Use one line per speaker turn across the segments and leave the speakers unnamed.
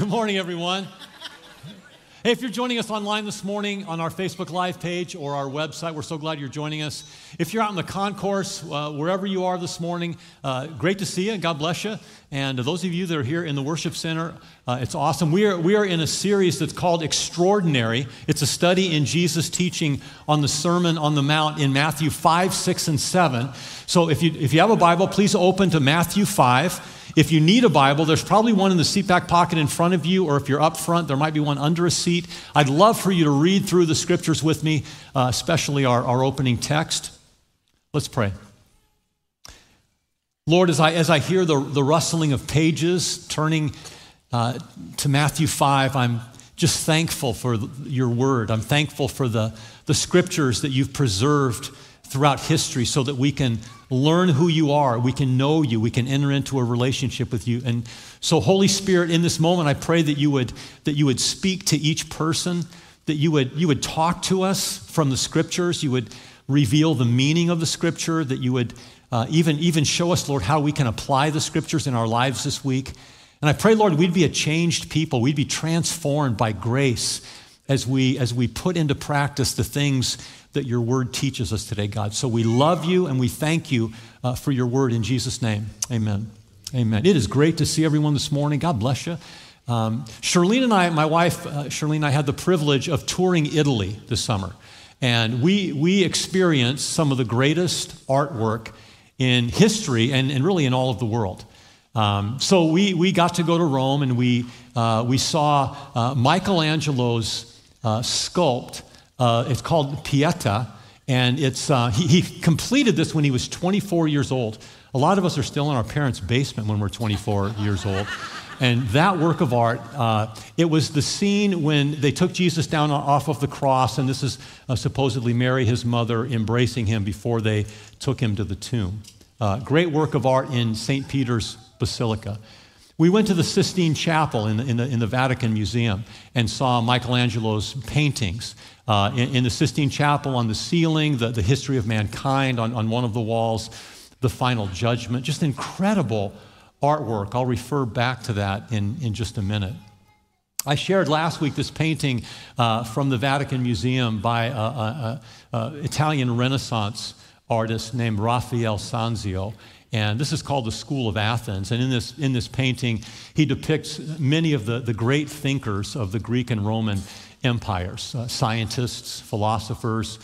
Good morning, everyone. Hey, if you're joining us online this morning on our Facebook Live page or our website, we're so glad you're joining us. If you're out in the concourse, uh, wherever you are this morning, uh, great to see you. God bless you. And those of you that are here in the worship center, uh, it's awesome. We are, we are in a series that's called Extraordinary. It's a study in Jesus' teaching on the Sermon on the Mount in Matthew 5, 6, and 7. So if you, if you have a Bible, please open to Matthew 5. If you need a Bible, there's probably one in the seat back pocket in front of you, or if you're up front, there might be one under a seat. I'd love for you to read through the scriptures with me, uh, especially our, our opening text. Let's pray. Lord, as I, as I hear the, the rustling of pages turning uh, to Matthew 5, I'm just thankful for your word. I'm thankful for the, the scriptures that you've preserved throughout history so that we can learn who you are, we can know you, we can enter into a relationship with you. And so Holy Spirit, in this moment I pray that you would that you would speak to each person, that you would you would talk to us from the scriptures, you would reveal the meaning of the scripture, that you would uh, even even show us, Lord, how we can apply the scriptures in our lives this week. And I pray, Lord, we'd be a changed people. We'd be transformed by grace as we as we put into practice the things that your word teaches us today, God. So we love you and we thank you uh, for your word in Jesus' name. Amen. Amen. It is great to see everyone this morning. God bless you. Um, Charlene and I, my wife, uh, Charlene and I had the privilege of touring Italy this summer. And we, we experienced some of the greatest artwork in history and, and really in all of the world. Um, so we, we got to go to Rome and we, uh, we saw uh, Michelangelo's uh, sculpt uh, it's called Pieta, and it's, uh, he, he completed this when he was 24 years old. A lot of us are still in our parents' basement when we're 24 years old. And that work of art, uh, it was the scene when they took Jesus down off of the cross, and this is uh, supposedly Mary, his mother, embracing him before they took him to the tomb. Uh, great work of art in St. Peter's Basilica. We went to the Sistine Chapel in the, in the, in the Vatican Museum and saw Michelangelo's paintings. Uh, in, in, the Sistine Chapel, on the ceiling, the, the history of mankind on, on one of the walls, the final judgment. Just incredible artwork. I'll refer back to that in, in just a minute. I shared last week this painting uh, from the Vatican Museum by an Italian Renaissance artist named Raphael Sanzio. And this is called the School of Athens. And in this, in this painting, he depicts many of the, the great thinkers of the Greek and Roman empires uh, scientists, philosophers,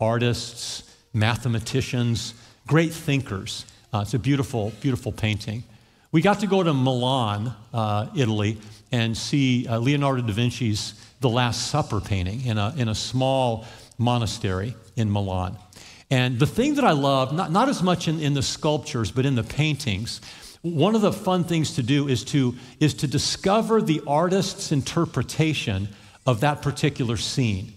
artists, mathematicians, great thinkers. Uh, it's a beautiful, beautiful painting. We got to go to Milan, uh, Italy, and see uh, Leonardo da Vinci's The Last Supper painting in a, in a small monastery in Milan. And the thing that I love, not, not as much in, in the sculptures, but in the paintings, one of the fun things to do is to, is to discover the artist's interpretation of that particular scene.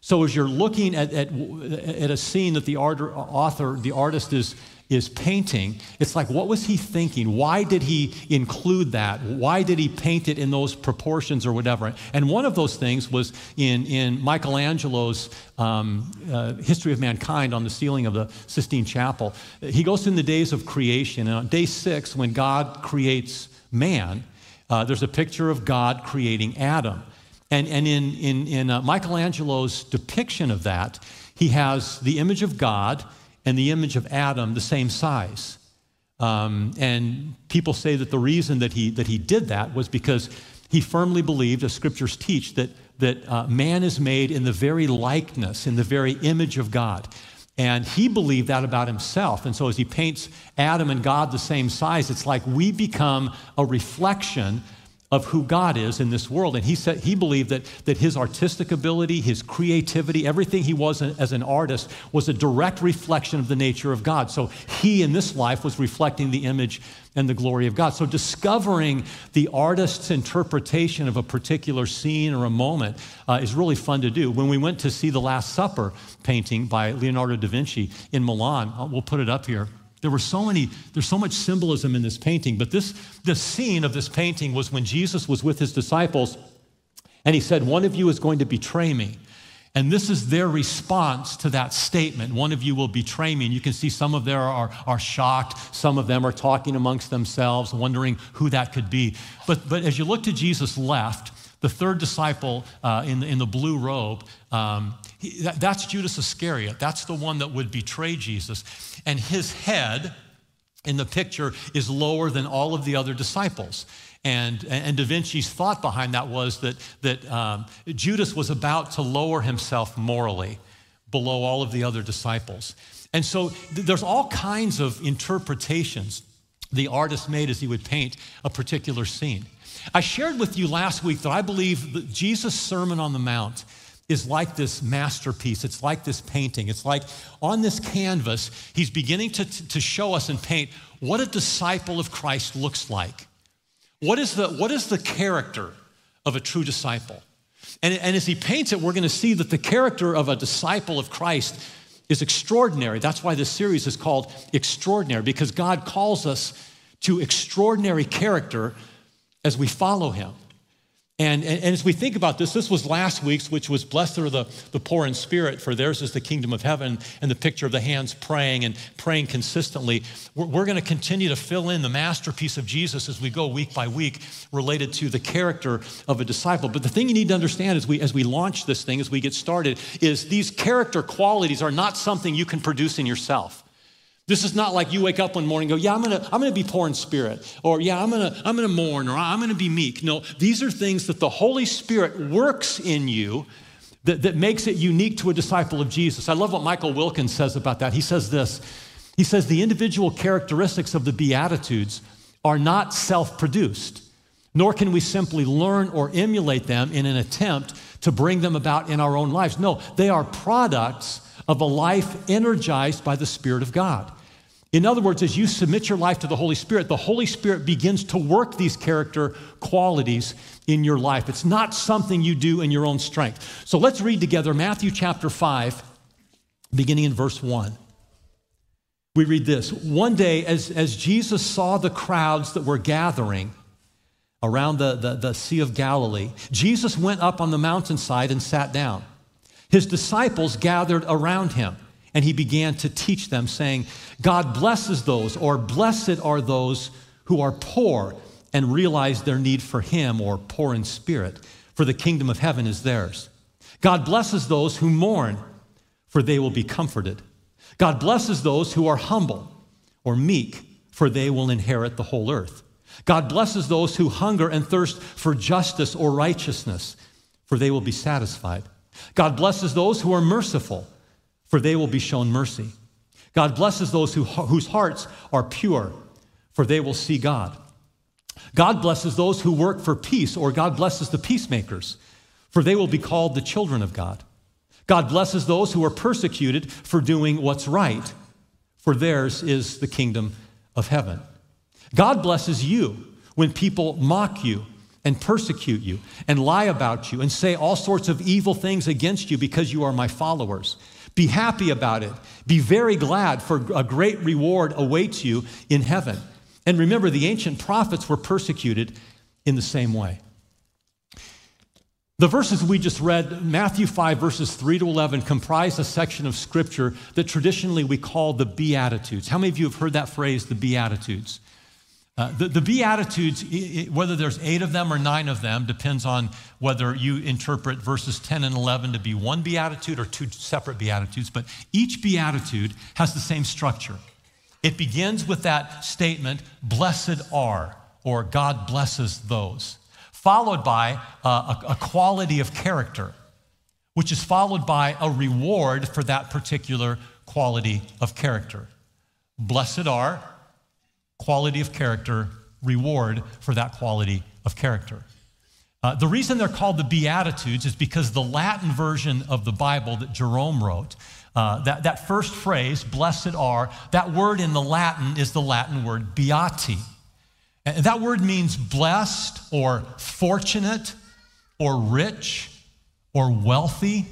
So as you're looking at, at, at a scene that the art, author, the artist is, is painting, it's like, what was he thinking? Why did he include that? Why did he paint it in those proportions or whatever? And one of those things was in, in Michelangelo's um, uh, History of Mankind on the ceiling of the Sistine Chapel. He goes in the days of creation, and on day six, when God creates man, uh, there's a picture of God creating Adam. And, and in, in, in uh, Michelangelo's depiction of that, he has the image of God and the image of Adam the same size. Um, and people say that the reason that he, that he did that was because he firmly believed, as scriptures teach, that, that uh, man is made in the very likeness, in the very image of God. And he believed that about himself. And so as he paints Adam and God the same size, it's like we become a reflection of who God is in this world. And he said he believed that, that his artistic ability, his creativity, everything he was as an artist was a direct reflection of the nature of God. So he in this life was reflecting the image and the glory of God. So discovering the artist's interpretation of a particular scene or a moment uh, is really fun to do. When we went to see the Last Supper painting by Leonardo da Vinci in Milan, uh, we'll put it up here. There were so many, there's so much symbolism in this painting, but this, the scene of this painting was when Jesus was with his disciples and he said, One of you is going to betray me. And this is their response to that statement. One of you will betray me. And you can see some of them are, are shocked. Some of them are talking amongst themselves, wondering who that could be. But, but as you look to Jesus' left, the third disciple uh, in, in the blue robe, um, he, that, that's Judas Iscariot. That's the one that would betray Jesus. And his head in the picture is lower than all of the other disciples. And, and Da Vinci's thought behind that was that, that um, Judas was about to lower himself morally below all of the other disciples. And so th- there's all kinds of interpretations the artist made as he would paint a particular scene. I shared with you last week that I believe that Jesus' Sermon on the Mount is like this masterpiece. It's like this painting. It's like on this canvas, he's beginning to, to show us and paint what a disciple of Christ looks like. What is the, what is the character of a true disciple? And, and as he paints it, we're going to see that the character of a disciple of Christ is extraordinary. That's why this series is called Extraordinary, because God calls us to extraordinary character as we follow him. And, and, and, as we think about this, this was last week's, which was blessed are the, the poor in spirit, for theirs is the kingdom of heaven, and the picture of the hands praying and praying consistently. We're, we're going to continue to fill in the masterpiece of Jesus as we go week by week related to the character of a disciple. But the thing you need to understand as we, as we launch this thing, as we get started, is these character qualities are not something you can produce in yourself. This is not like you wake up one morning and go, yeah, I'm gonna, I'm gonna be poor in spirit, or yeah, I'm gonna, I'm gonna mourn, or I'm gonna be meek. No, these are things that the Holy Spirit works in you that, that makes it unique to a disciple of Jesus. I love what Michael Wilkins says about that. He says this He says, the individual characteristics of the Beatitudes are not self produced, nor can we simply learn or emulate them in an attempt to bring them about in our own lives. No, they are products of a life energized by the Spirit of God. In other words, as you submit your life to the Holy Spirit, the Holy Spirit begins to work these character qualities in your life. It's not something you do in your own strength. So let's read together Matthew chapter 5, beginning in verse 1. We read this One day, as, as Jesus saw the crowds that were gathering around the, the, the Sea of Galilee, Jesus went up on the mountainside and sat down. His disciples gathered around him. And he began to teach them, saying, God blesses those, or blessed are those who are poor and realize their need for him, or poor in spirit, for the kingdom of heaven is theirs. God blesses those who mourn, for they will be comforted. God blesses those who are humble or meek, for they will inherit the whole earth. God blesses those who hunger and thirst for justice or righteousness, for they will be satisfied. God blesses those who are merciful for they will be shown mercy. God blesses those who, whose hearts are pure, for they will see God. God blesses those who work for peace, or God blesses the peacemakers, for they will be called the children of God. God blesses those who are persecuted for doing what's right, for theirs is the kingdom of heaven. God blesses you when people mock you and persecute you and lie about you and say all sorts of evil things against you because you are my followers. Be happy about it. Be very glad, for a great reward awaits you in heaven. And remember, the ancient prophets were persecuted in the same way. The verses we just read, Matthew 5, verses 3 to 11, comprise a section of scripture that traditionally we call the Beatitudes. How many of you have heard that phrase, the Beatitudes? Uh, the, the Beatitudes, whether there's eight of them or nine of them, depends on whether you interpret verses 10 and 11 to be one Beatitude or two separate Beatitudes. But each Beatitude has the same structure. It begins with that statement, blessed are, or God blesses those, followed by uh, a, a quality of character, which is followed by a reward for that particular quality of character. Blessed are, quality of character, reward for that quality of character. Uh, the reason they're called the Beatitudes is because the Latin version of the Bible that Jerome wrote, uh, that, that first phrase, blessed are, that word in the Latin is the Latin word beati. And that word means blessed or fortunate or rich or wealthy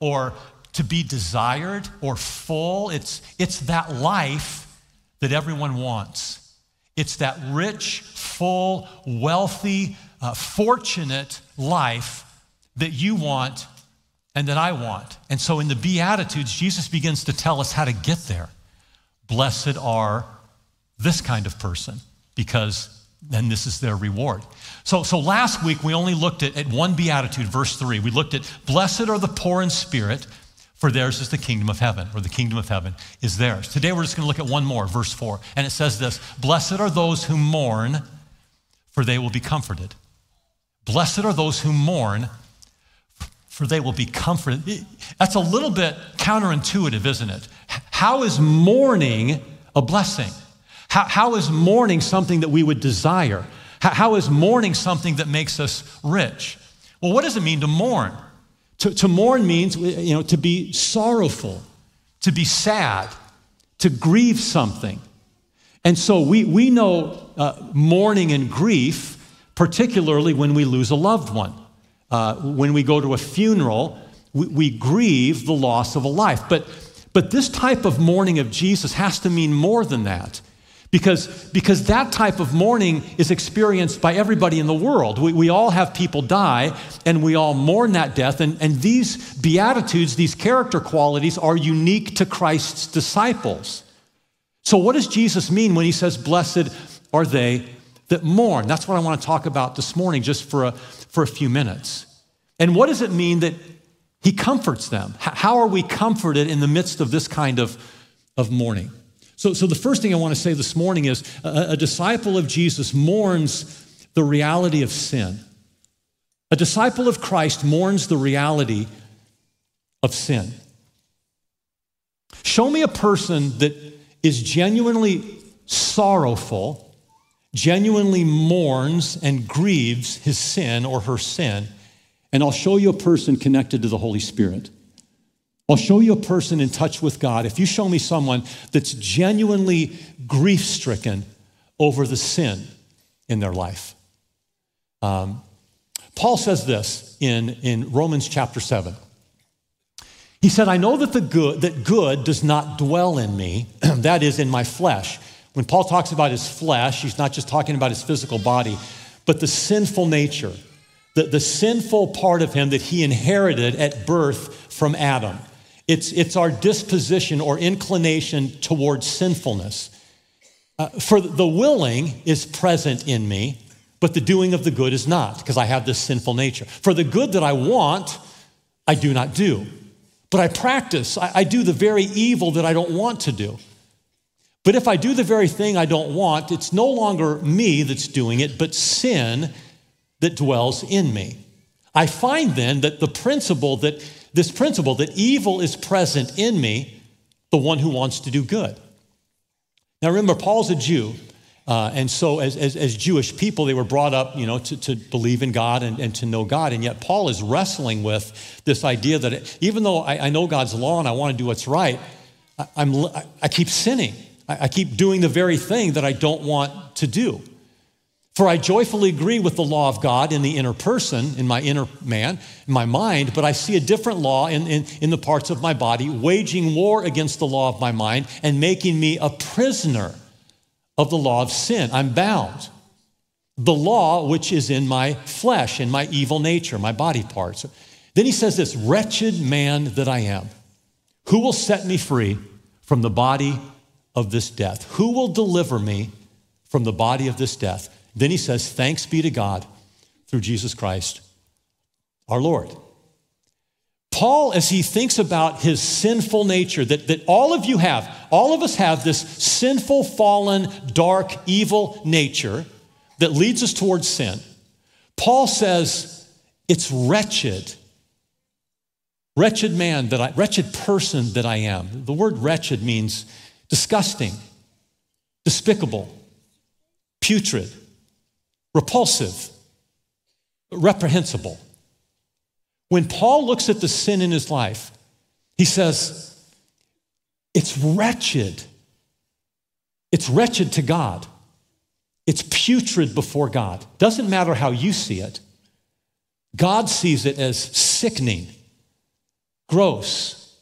or to be desired or full. It's, it's that life that everyone wants. It's that rich, full, wealthy, uh, fortunate life that you want and that I want. And so in the Beatitudes, Jesus begins to tell us how to get there. Blessed are this kind of person, because then this is their reward. So, so last week we only looked at, at one beatitude, verse 3. We looked at, Blessed are the poor in spirit, for theirs is the kingdom of heaven, or the kingdom of heaven is theirs. Today we're just going to look at one more, verse 4. And it says this Blessed are those who mourn, for they will be comforted. Blessed are those who mourn, for they will be comforted. That's a little bit counterintuitive, isn't it? How is mourning a blessing? How, how is mourning something that we would desire? How, how is mourning something that makes us rich? Well, what does it mean to mourn? To, to mourn means you know, to be sorrowful, to be sad, to grieve something. And so we, we know uh, mourning and grief, particularly when we lose a loved one. Uh, when we go to a funeral, we, we grieve the loss of a life. But, but this type of mourning of Jesus has to mean more than that. Because, because that type of mourning is experienced by everybody in the world. We, we all have people die, and we all mourn that death. And, and these beatitudes, these character qualities, are unique to Christ's disciples. So, what does Jesus mean when he says, Blessed are they that mourn? That's what I want to talk about this morning, just for a, for a few minutes. And what does it mean that he comforts them? How are we comforted in the midst of this kind of, of mourning? So, so the first thing I want to say this morning is a, a disciple of Jesus mourns the reality of sin. A disciple of Christ mourns the reality of sin. Show me a person that is genuinely sorrowful, genuinely mourns and grieves his sin or her sin, and I'll show you a person connected to the Holy Spirit. I'll show you a person in touch with God. If you show me someone that's genuinely grief stricken over the sin in their life. Um, Paul says this in, in Romans chapter 7. He said, I know that the good that good does not dwell in me, that is in my flesh. When Paul talks about his flesh, he's not just talking about his physical body, but the sinful nature, the, the sinful part of him that he inherited at birth from Adam. It's, it's our disposition or inclination towards sinfulness. Uh, for the willing is present in me, but the doing of the good is not, because I have this sinful nature. For the good that I want, I do not do. But I practice, I, I do the very evil that I don't want to do. But if I do the very thing I don't want, it's no longer me that's doing it, but sin that dwells in me. I find then that the principle that this principle that evil is present in me, the one who wants to do good. Now remember, Paul's a Jew. Uh, and so, as, as, as, Jewish people, they were brought up, you know, to, to believe in God and, and to know God. And yet, Paul is wrestling with this idea that even though I, I, know God's law and I want to do what's right, I, I'm, I keep sinning. I, I keep doing the very thing that I don't want to do. For I joyfully agree with the law of God in the inner person, in my inner man, in my mind, but I see a different law in, in, in, the parts of my body, waging war against the law of my mind and making me a prisoner of the law of sin. I'm bound. The law which is in my flesh, in my evil nature, my body parts. Then he says this wretched man that I am, who will set me free from the body of this death? Who will deliver me from the body of this death? Then he says, Thanks be to God through Jesus Christ our Lord. Paul, as he thinks about his sinful nature, that, that all of you have, all of us have this sinful, fallen, dark, evil nature that leads us towards sin. Paul says, It's wretched. Wretched man that I, wretched person that I am. The word wretched means disgusting, despicable, putrid repulsive, reprehensible. When Paul looks at the sin in his life, he says, It's wretched. It's wretched to God. It's putrid before God. Doesn't matter how you see it. God sees it as sickening, gross,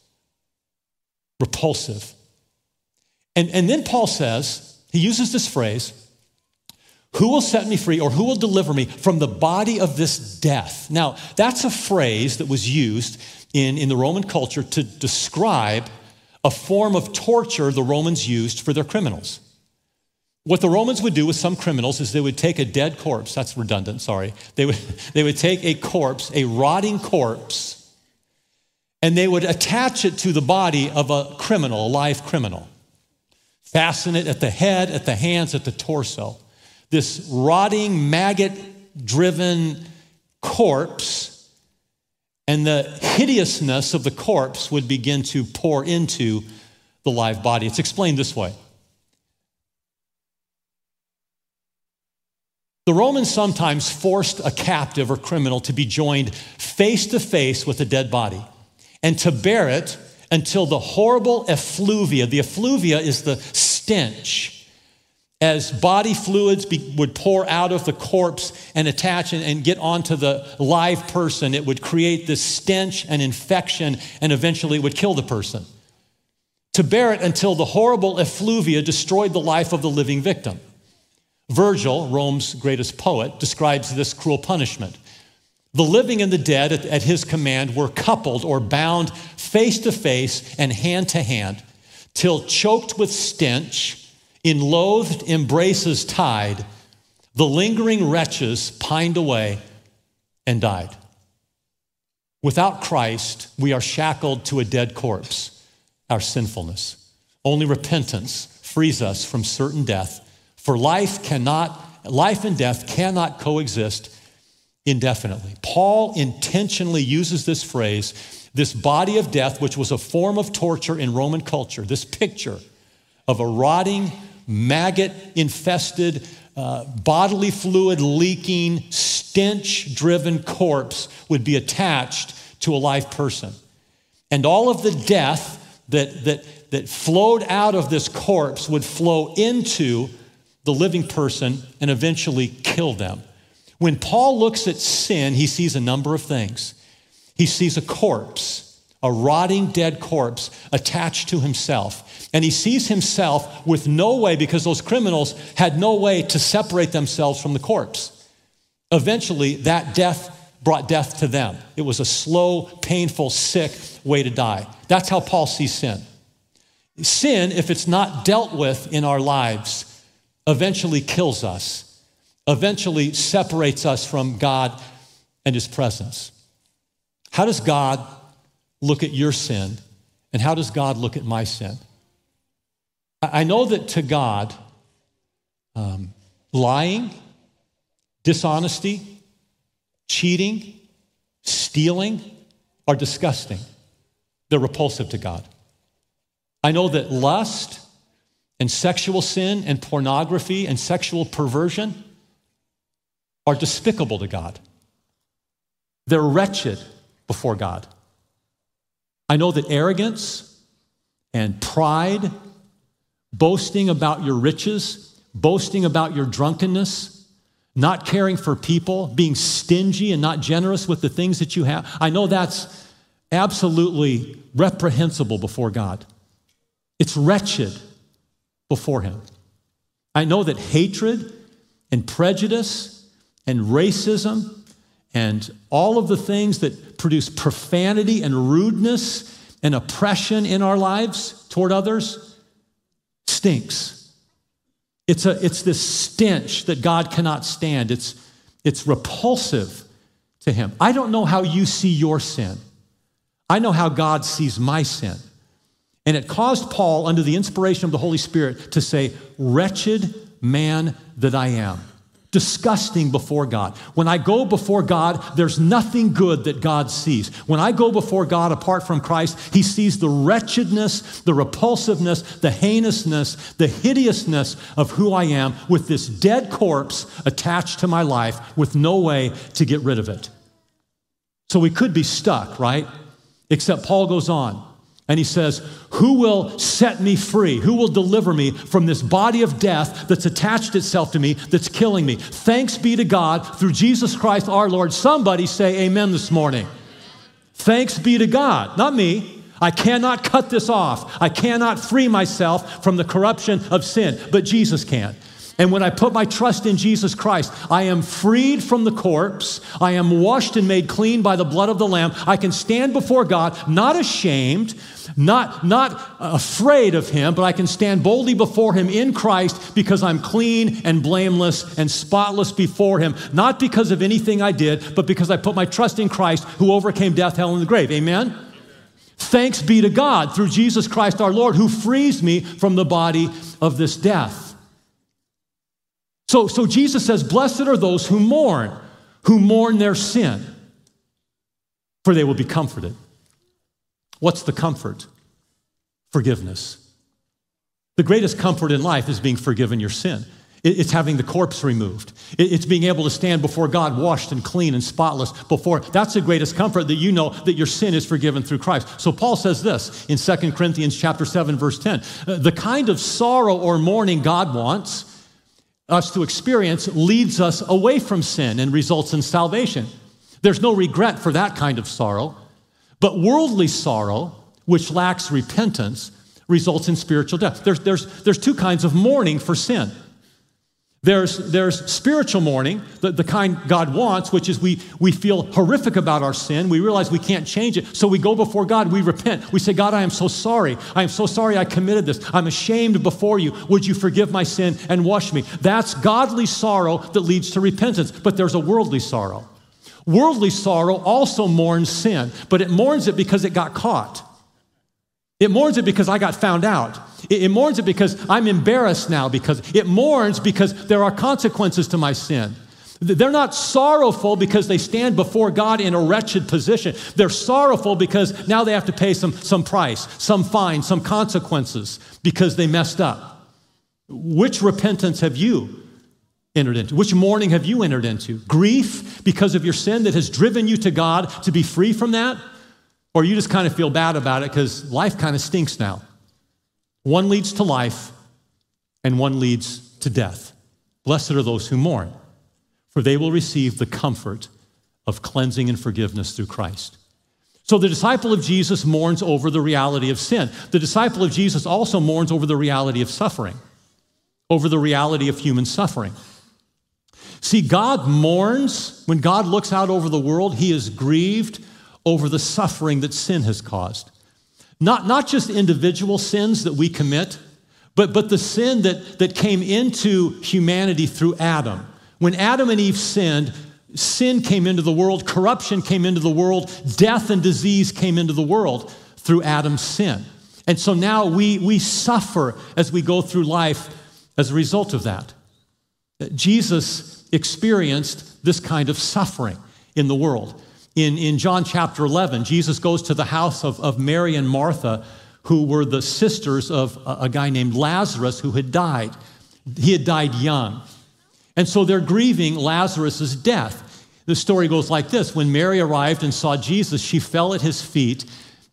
repulsive. And, and then Paul says, he uses this phrase, who will set me free or who will deliver me from the body of this death? Now, that's a phrase that was used in, in the Roman culture to describe a form of torture the Romans used for their criminals. What the Romans would do with some criminals is they would take a dead corpse, that's redundant, sorry. They would, they would take a corpse, a rotting corpse, and they would attach it to the body of a criminal, a live criminal. Fasten it at the head, at the hands, at the torso. This rotting, maggot driven corpse, and the hideousness of the corpse would begin to pour into the live body. It's explained this way The Romans sometimes forced a captive or criminal to be joined face to face with a dead body and to bear it until the horrible effluvia, the effluvia is the stench, as body fluids be, would pour out of the corpse and attach and, and get onto the live person, it would create this stench and infection and eventually would kill the person. To bear it until the horrible effluvia destroyed the life of the living victim. Virgil, Rome's greatest poet, describes this cruel punishment. The living and the dead at, at his command were coupled or bound face to face and hand to hand, till choked with stench, in loathed embraces tied, the lingering wretches pined away and died. Without Christ, we are shackled to a dead corpse, our sinfulness. Only repentance frees us from certain death for life cannot, life and death cannot coexist indefinitely. Paul intentionally uses this phrase, this body of death, which was a form of torture in Roman culture, this picture of a rotting, maggot infested, uh, bodily fluid leaking, stench driven corpse would be attached to a live person. And all of the death that, that, that flowed out of this corpse would flow into the living person and eventually kill them. When Paul looks at sin, he sees a number of things. He sees a corpse, a rotting dead corpse attached to himself. And he sees himself with no way, because those criminals had no way to separate themselves from the corpse. Eventually, that death brought death to them. It was a slow, painful, sick way to die. That's how Paul sees sin. Sin, if it's not dealt with in our lives, eventually kills us, eventually separates us from God and His presence. How does God look at your sin, and how does God look at my sin? I know that to God, um, lying, dishonesty, cheating, stealing are disgusting. They're repulsive to God. I know that lust, and sexual sin and pornography and sexual perversion are despicable to God. They're wretched before God. I know that arrogance and pride, boasting about your riches, boasting about your drunkenness, not caring for people, being stingy and not generous with the things that you have, I know that's absolutely reprehensible before God. It's wretched before Him. I know that hatred and prejudice and racism and all of the things that produce profanity and rudeness and oppression in our lives toward others stinks. It's, a, it's this stench that God cannot stand. It's, it's repulsive to Him. I don't know how you see your sin. I know how God sees my sin. And it caused Paul, under the inspiration of the Holy Spirit, to say, Wretched man that I am. Disgusting before God. When I go before God, there's nothing good that God sees. When I go before God apart from Christ, He sees the wretchedness, the repulsiveness, the heinousness, the hideousness of who I am with this dead corpse attached to my life with no way to get rid of it. So we could be stuck, right? Except Paul goes on. And he says, Who will set me free? Who will deliver me from this body of death that's attached itself to me, that's killing me? Thanks be to God through Jesus Christ our Lord. Somebody say amen this morning. Thanks be to God, not me. I cannot cut this off. I cannot free myself from the corruption of sin, but Jesus can. And when I put my trust in Jesus Christ, I am freed from the corpse. I am washed and made clean by the blood of the Lamb. I can stand before God, not ashamed, not, not afraid of Him, but I can stand boldly before Him in Christ because I'm clean and blameless and spotless before Him. Not because of anything I did, but because I put my trust in Christ who overcame death, hell, and the grave. Amen? Thanks be to God through Jesus Christ our Lord who frees me from the body of this death. So, so Jesus says, Blessed are those who mourn, who mourn their sin, for they will be comforted. What's the comfort? Forgiveness. The greatest comfort in life is being forgiven your sin. It's having the corpse removed. It's being able to stand before God washed and clean and spotless before. That's the greatest comfort that you know that your sin is forgiven through Christ. So Paul says this in 2 Corinthians chapter 7 verse 10. Uh, the kind of sorrow or mourning God wants us to experience leads us away from sin and results in salvation. There's no regret for that kind of sorrow. But worldly sorrow, which lacks repentance, results in spiritual death. There's, there's, there's two kinds of mourning for sin. There's, there's spiritual mourning, the, the kind God wants, which is we, we feel horrific about our sin. We realize we can't change it. So we go before God, we repent. We say, God, I am so sorry. I am so sorry I committed this. I'm ashamed before you. Would you forgive my sin and wash me? That's godly sorrow that leads to repentance. But there's a worldly sorrow. Worldly sorrow also mourns sin, but it mourns it because it got caught. It mourns it because I got found out. It, it, mourns it because I'm embarrassed now, because it mourns because there are consequences to my sin. They're not sorrowful because they stand before God in a wretched position. They're sorrowful because now they have to pay some, some price, some fine, some consequences because they messed up. Which repentance have you entered into? Which mourning have you entered into? Grief because of your sin that has driven you to God to be free from that? Or you just kind of feel bad about it because life kind of stinks now. One leads to life, and one leads to death. Blessed are those who mourn, for they will receive the comfort of cleansing and forgiveness through Christ. So the disciple of Jesus mourns over the reality of sin. The disciple of Jesus also mourns over the reality of suffering, over the reality of human suffering. See, God mourns when God looks out over the world, he is grieved over the suffering that sin has caused. Not, not just individual sins that we commit, but, but the sin that, that came into humanity through Adam. When Adam and Eve sinned, sin came into the world, corruption came into the world, death and disease came into the world through Adam's sin. And so now we, we suffer as we go through life as a result of that. Jesus experienced this kind of suffering in the world. In, in John chapter 11, Jesus goes to the house of, of Mary and Martha, who were the sisters of a, a guy named Lazarus who had died. He had died young. And so they're grieving Lazarus' death. The story goes like this When Mary arrived and saw Jesus, she fell at his feet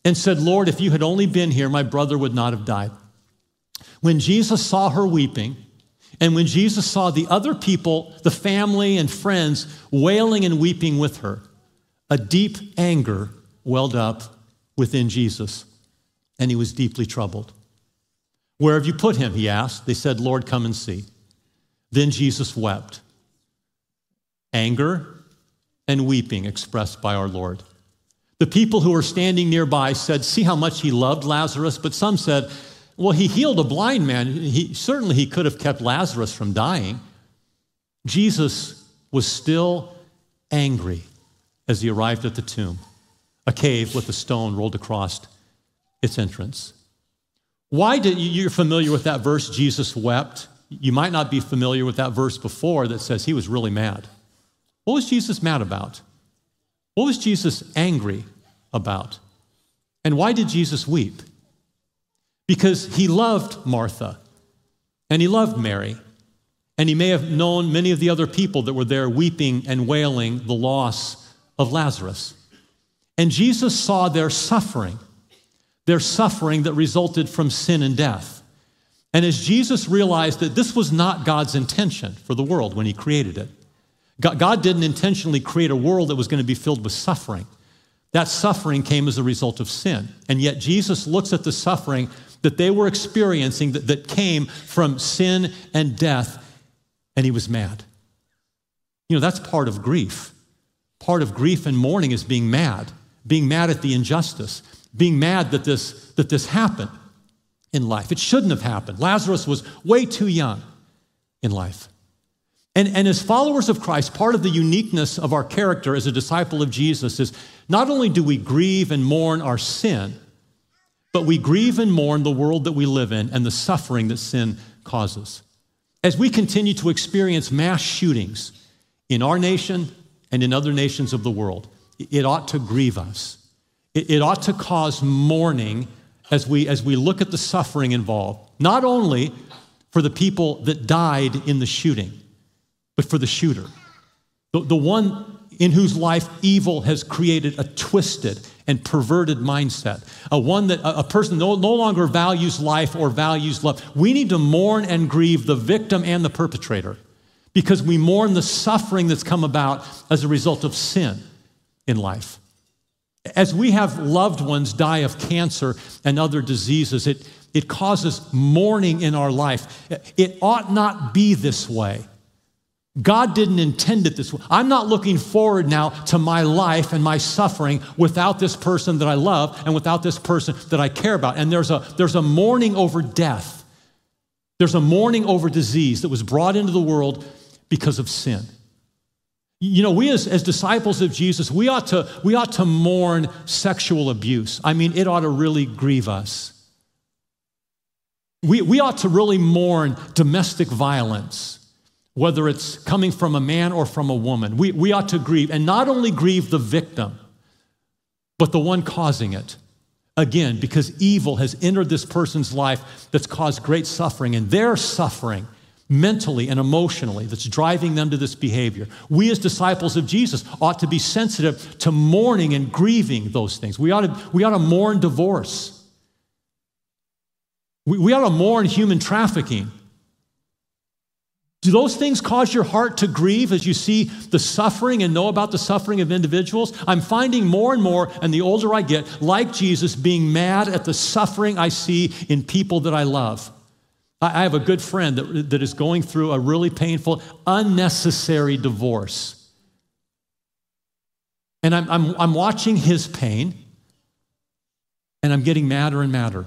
and said, Lord, if you had only been here, my brother would not have died. When Jesus saw her weeping, and when Jesus saw the other people, the family and friends, wailing and weeping with her, a deep anger welled up within Jesus, and he was deeply troubled. Where have you put him? He asked. They said, Lord, come and see. Then Jesus wept. Anger and weeping expressed by our Lord. The people who were standing nearby said, See how much he loved Lazarus? But some said, Well, he healed a blind man. He, certainly he could have kept Lazarus from dying. Jesus was still angry as he arrived at the tomb, a cave with a stone rolled across its entrance. Why did you, you're familiar with that verse, Jesus wept? You might not be familiar with that verse before that says he was really mad. What was Jesus mad about? What was Jesus angry about? And why did Jesus weep? Because he loved Martha and he loved Mary. And he may have known many of the other people that were there weeping and wailing the loss of Lazarus. And Jesus saw their suffering, their suffering that resulted from sin and death. And as Jesus realized that this was not God's intention for the world when he created it, God didn't intentionally create a world that was going to be filled with suffering. That suffering came as a result of sin. And yet Jesus looks at the suffering that they were experiencing that, that came from sin and death, and he was mad. You know, that's part of grief. Part of grief and mourning is being mad, being mad at the injustice, being mad that this, that this happened in life. It shouldn't have happened. Lazarus was way too young in life. And, and as followers of Christ, part of the uniqueness of our character as a disciple of Jesus is not only do we grieve and mourn our sin, but we grieve and mourn the world that we live in and the suffering that sin causes. As we continue to experience mass shootings in our nation and in other nations of the world, it ought to grieve us. It, ought to cause mourning as we, as we look at the suffering involved, not only for the people that died in the shooting, but for the shooter. The, the one in whose life evil has created a twisted and perverted mindset, a one that a, person no, no longer values life or values love. We need to mourn and grieve the victim and the perpetrator because we mourn the suffering that's come about as a result of sin in life. As we have loved ones die of cancer and other diseases, it, it causes mourning in our life. It ought not be this way. God didn't intend it this way. I'm not looking forward now to my life and my suffering without this person that I love and without this person that I care about. And there's a, there's a mourning over death. There's a mourning over disease that was brought into the world because of sin. You know, we as, as disciples of Jesus, we ought, to, we ought to mourn sexual abuse. I mean, it ought to really grieve us. We, we ought to really mourn domestic violence whether it's coming from a man or from a woman. We, we ought to grieve, and not only grieve the victim, but the one causing it. Again, because evil has entered this person's life that's caused great suffering, and their suffering mentally and emotionally that's driving them to this behavior. We, as disciples of Jesus, ought to be sensitive to mourning and grieving those things. We ought to, we ought to mourn divorce. We, we ought to mourn human trafficking. Do those things cause your heart to grieve as you see the suffering and know about the suffering of individuals? I'm finding more and more, and the older I get, like Jesus, being mad at the suffering I see in people that I love. I have a good friend that, that is going through a really painful, unnecessary divorce. And I'm, I'm, I'm watching his pain, and I'm getting madder and madder.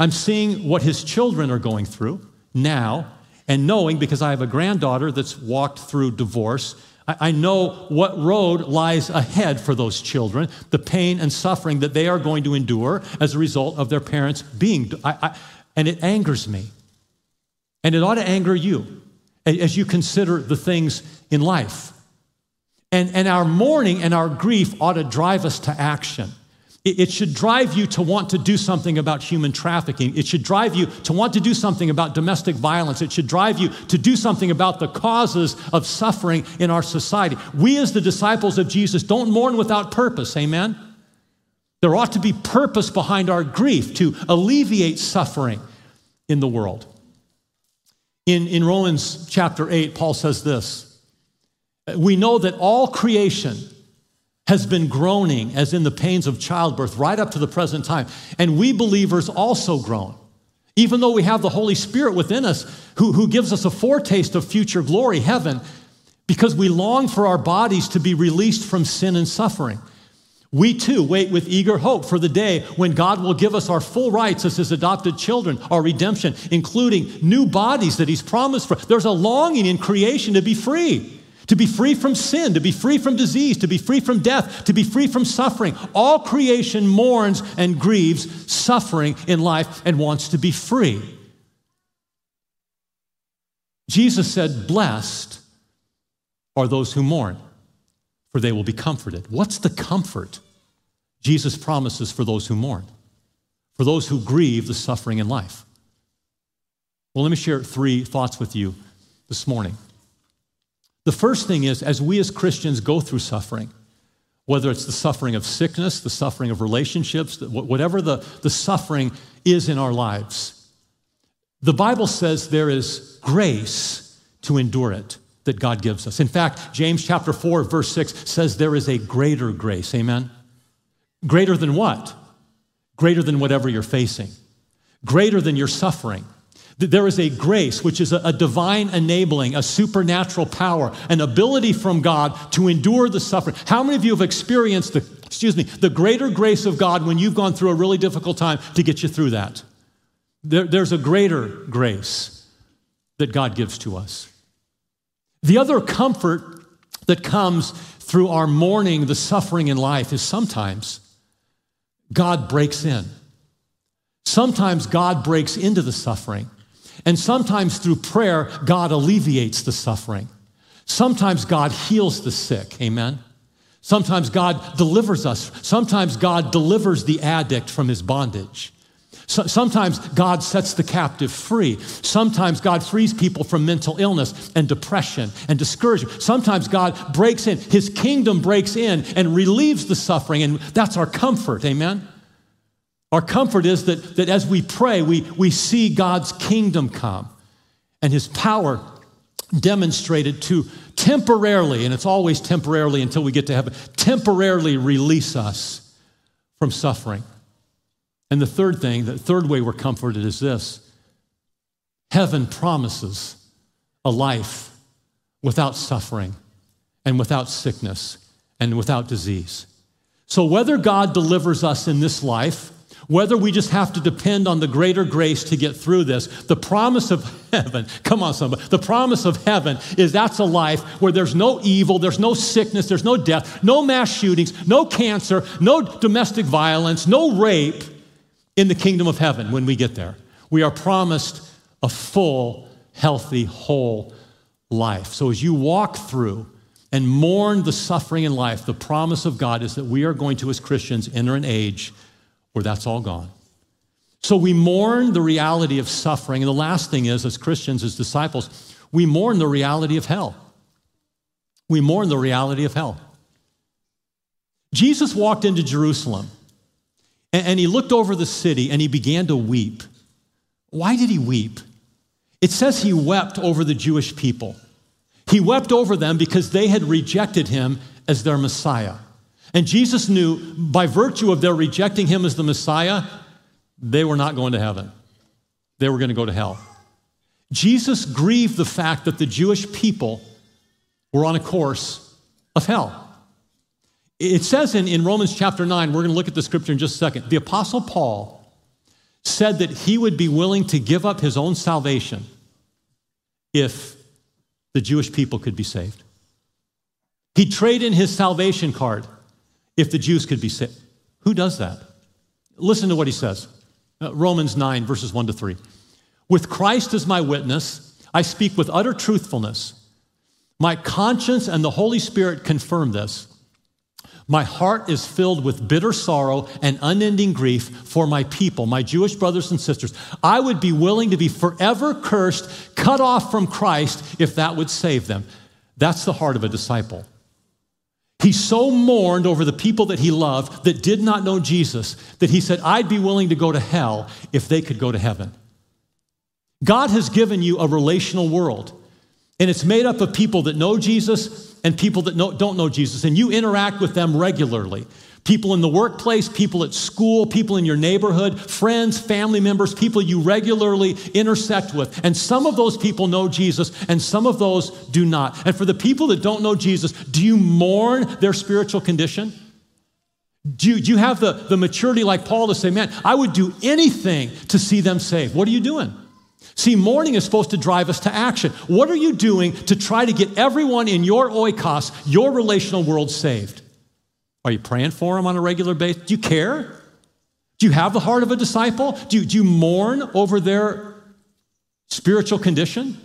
I'm seeing what his children are going through now and knowing, because I have a granddaughter that's walked through divorce, I, know what road lies ahead for those children, the pain and suffering that they are going to endure as a result of their parents being. I, I, and it angers me. And it ought to anger you as you consider the things in life. And, and our mourning and our grief ought to drive us to action. It should drive you to want to do something about human trafficking. It should drive you to want to do something about domestic violence. It should drive you to do something about the causes of suffering in our society. We, as the disciples of Jesus, don't mourn without purpose. Amen? There ought to be purpose behind our grief to alleviate suffering in the world. In, in Romans chapter 8, Paul says this We know that all creation has been groaning as in the pains of childbirth right up to the present time. And we believers also groan. Even though we have the Holy Spirit within us who, who gives us a foretaste of future glory, heaven, because we long for our bodies to be released from sin and suffering. We too wait with eager hope for the day when God will give us our full rights as His adopted children, our redemption, including new bodies that He's promised for. There's a longing in creation to be free to be free from sin, to be free from disease, to be free from death, to be free from suffering. All creation mourns and grieves suffering in life and wants to be free. Jesus said, Blessed are those who mourn, for they will be comforted. What's the comfort Jesus promises for those who mourn, for those who grieve the suffering in life? Well, let me share three thoughts with you this morning. The first thing is, as we as Christians go through suffering, whether it's the suffering of sickness, the suffering of relationships, whatever the, the suffering is in our lives, the Bible says there is grace to endure it that God gives us. In fact, James chapter 4, verse 6 says there is a greater grace. Amen? Greater than what? Greater than whatever you're facing, greater than your suffering There is a grace, which is a, divine enabling, a supernatural power, an ability from God to endure the suffering. How many of you have experienced the, excuse me, the greater grace of God when you've gone through a really difficult time to get you through that? There, there's a greater grace that God gives to us. The other comfort that comes through our mourning the suffering in life is sometimes God breaks in. Sometimes God breaks into the suffering. And sometimes through prayer, God alleviates the suffering. Sometimes God heals the sick. Amen. Sometimes God delivers us. Sometimes God delivers the addict from his bondage. So, sometimes God sets the captive free. Sometimes God frees people from mental illness and depression and discouragement. Sometimes God breaks in, His kingdom breaks in and relieves the suffering, and that's our comfort. Amen? Our comfort is that, that as we pray, we, we see God's kingdom come and his power demonstrated to temporarily, and it's always temporarily until we get to heaven, temporarily release us from suffering. And the third thing, the third way we're comforted is this heaven promises a life without suffering and without sickness and without disease. So, whether God delivers us in this life, whether we just have to depend on the greater grace to get through this, the promise of heaven, come on, somebody, the promise of heaven is that's a life where there's no evil, there's no sickness, there's no death, no mass shootings, no cancer, no domestic violence, no rape in the kingdom of heaven when we get there. We are promised a full, healthy, whole life. So as you walk through and mourn the suffering in life, the promise of God is that we are going to, as Christians, enter an age where that's all gone. So we mourn the reality of suffering. And the last thing is, as Christians, as disciples, we mourn the reality of hell. We mourn the reality of hell. Jesus walked into Jerusalem and, he looked over the city and he began to weep. Why did he weep? It says he wept over the Jewish people. He wept over them because they had rejected him as their Messiah. And Jesus knew by virtue of their rejecting him as the Messiah, they were not going to heaven. They were going to go to hell. Jesus grieved the fact that the Jewish people were on a course of hell. It says in, in Romans chapter 9, we're going to look at the scripture in just a second. The Apostle Paul said that he would be willing to give up his own salvation if the Jewish people could be saved. He'd trade in his salvation card if the Jews could be saved. Who does that? Listen to what he says uh, Romans 9, verses 1 to 3. With Christ as my witness, I speak with utter truthfulness. My conscience and the Holy Spirit confirm this. My heart is filled with bitter sorrow and unending grief for my people, my Jewish brothers and sisters. I would be willing to be forever cursed, cut off from Christ, if that would save them. That's the heart of a disciple. He so mourned over the people that he loved that did not know Jesus that he said, I'd be willing to go to hell if they could go to heaven. God has given you a relational world, and it's made up of people that know Jesus and people that know, don't know Jesus, and you interact with them regularly. People in the workplace, people at school, people in your neighborhood, friends, family members, people you regularly intersect with. And some of those people know Jesus and some of those do not. And for the people that don't know Jesus, do you mourn their spiritual condition? Do you, do you have the, the maturity like Paul to say, man, I would do anything to see them saved? What are you doing? See, mourning is supposed to drive us to action. What are you doing to try to get everyone in your oikos, your relational world, saved? Are you praying for them on a regular basis? Do you care? Do you have the heart of a disciple? Do you, do you mourn over their spiritual condition?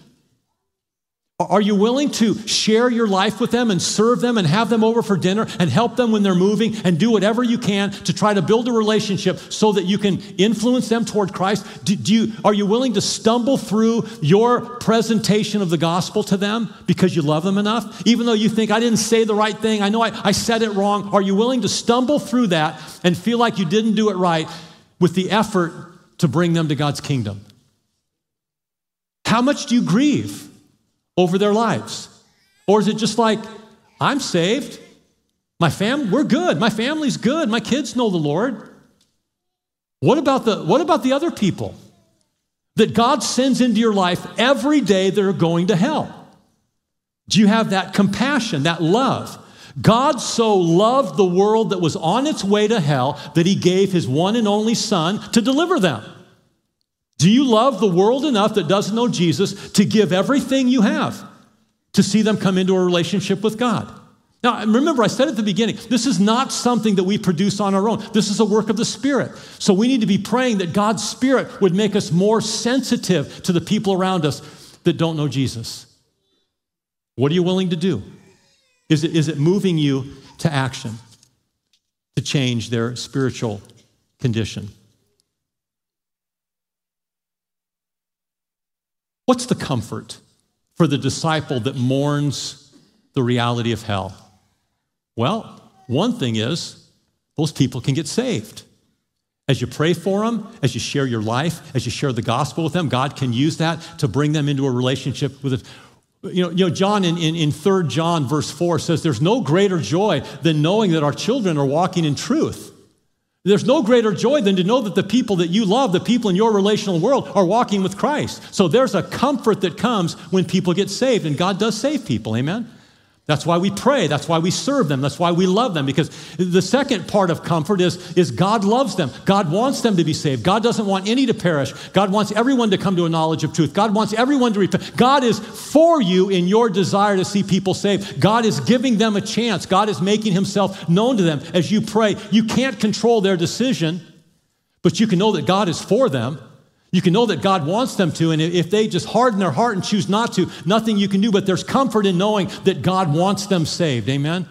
Are you willing to share your life with them and serve them and have them over for dinner and help them when they're moving and do whatever you can to try to build a relationship so that you can influence them toward Christ? Do, do you, are you willing to stumble through your presentation of the gospel to them because you love them enough? Even though you think, I didn't say the right thing, I know I, I said it wrong, are you willing to stumble through that and feel like you didn't do it right with the effort to bring them to God's kingdom? How much do you grieve? Over their lives? Or is it just like, I'm saved, my fam, we're good, my family's good, my kids know the Lord? What about the, what about the other people? that God sends into your life every day that are going to hell? Do you have that compassion, that love? God so loved the world that was on its way to hell that he gave his one and only Son to deliver them. Do you love the world enough that doesn't know Jesus to give everything you have to see them come into a relationship with God? Now, remember, I said at the beginning, this is not something that we produce on our own. This is a work of the Spirit. So we need to be praying that God's Spirit would make us more sensitive to the people around us that don't know Jesus. What are you willing to do? Is it, is it moving you to action to change their spiritual condition? What's the comfort for the disciple that mourns the reality of hell? Well, one thing is those people can get saved. As you pray for them, as you share your life, as you share the gospel with them, God can use that to bring them into a relationship with it. You know, you know John in, in, in 3 John, verse 4 says, There's no greater joy than knowing that our children are walking in truth. There's no greater joy than to know that the people that you love, the people in your relational world, are walking with Christ. So there's a comfort that comes when people get saved, and God does save people. Amen? That's why we pray. That's why we serve them. That's why we love them. Because the second part of comfort is, is God loves them. God wants them to be saved. God doesn't want any to perish. God wants everyone to come to a knowledge of truth. God wants everyone to repent. God is for you in your desire to see people saved. God is giving them a chance. God is making himself known to them as you pray. You can't control their decision, but you can know that God is for them. You can know that God wants them to, and if they just harden their heart and choose not to, nothing you can do, but there's comfort in knowing that God wants them saved. Amen?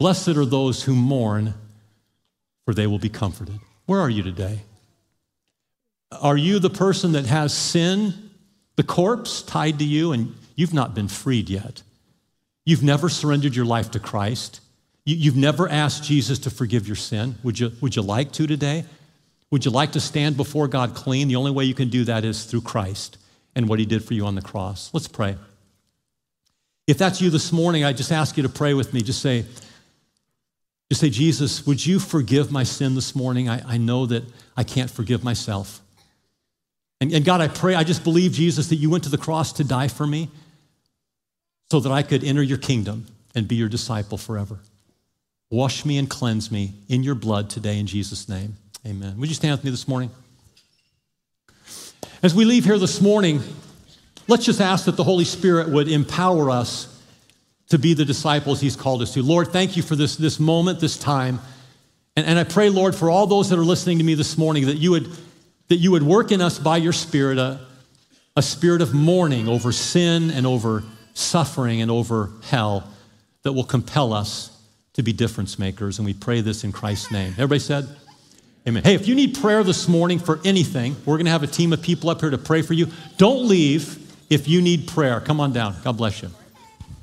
Blessed are those who mourn, for they will be comforted. Where are you today? Are you the person that has sin, the corpse tied to you, and you've not been freed yet? You've never surrendered your life to Christ. You've never asked Jesus to forgive your sin. Would you, would you like to today? Would you like to stand before God clean? The only way you can do that is through Christ and what he did for you on the cross. Let's pray. If that's you this morning, I just ask you to pray with me. Just say, just say, Jesus, would you forgive my sin this morning? I, I know that I can't forgive myself. And, and God, I pray, I just believe, Jesus, that you went to the cross to die for me so that I could enter your kingdom and be your disciple forever. Wash me and cleanse me in your blood today in Jesus' name. Amen. Would you stand with me this morning? As we leave here this morning, let's just ask that the Holy Spirit would empower us to be the disciples He's called us to. Lord, thank you for this, this moment, this time. And, and I pray, Lord, for all those that are listening to me this morning, that you would, that you would work in us by your Spirit a, a spirit of mourning over sin and over suffering and over hell that will compel us to be difference makers. And we pray this in Christ's name. Everybody said, Amen. Hey, if you need prayer this morning for anything, we're going to have a team of people up here to pray for you. Don't leave if you need prayer. Come on down. God bless you.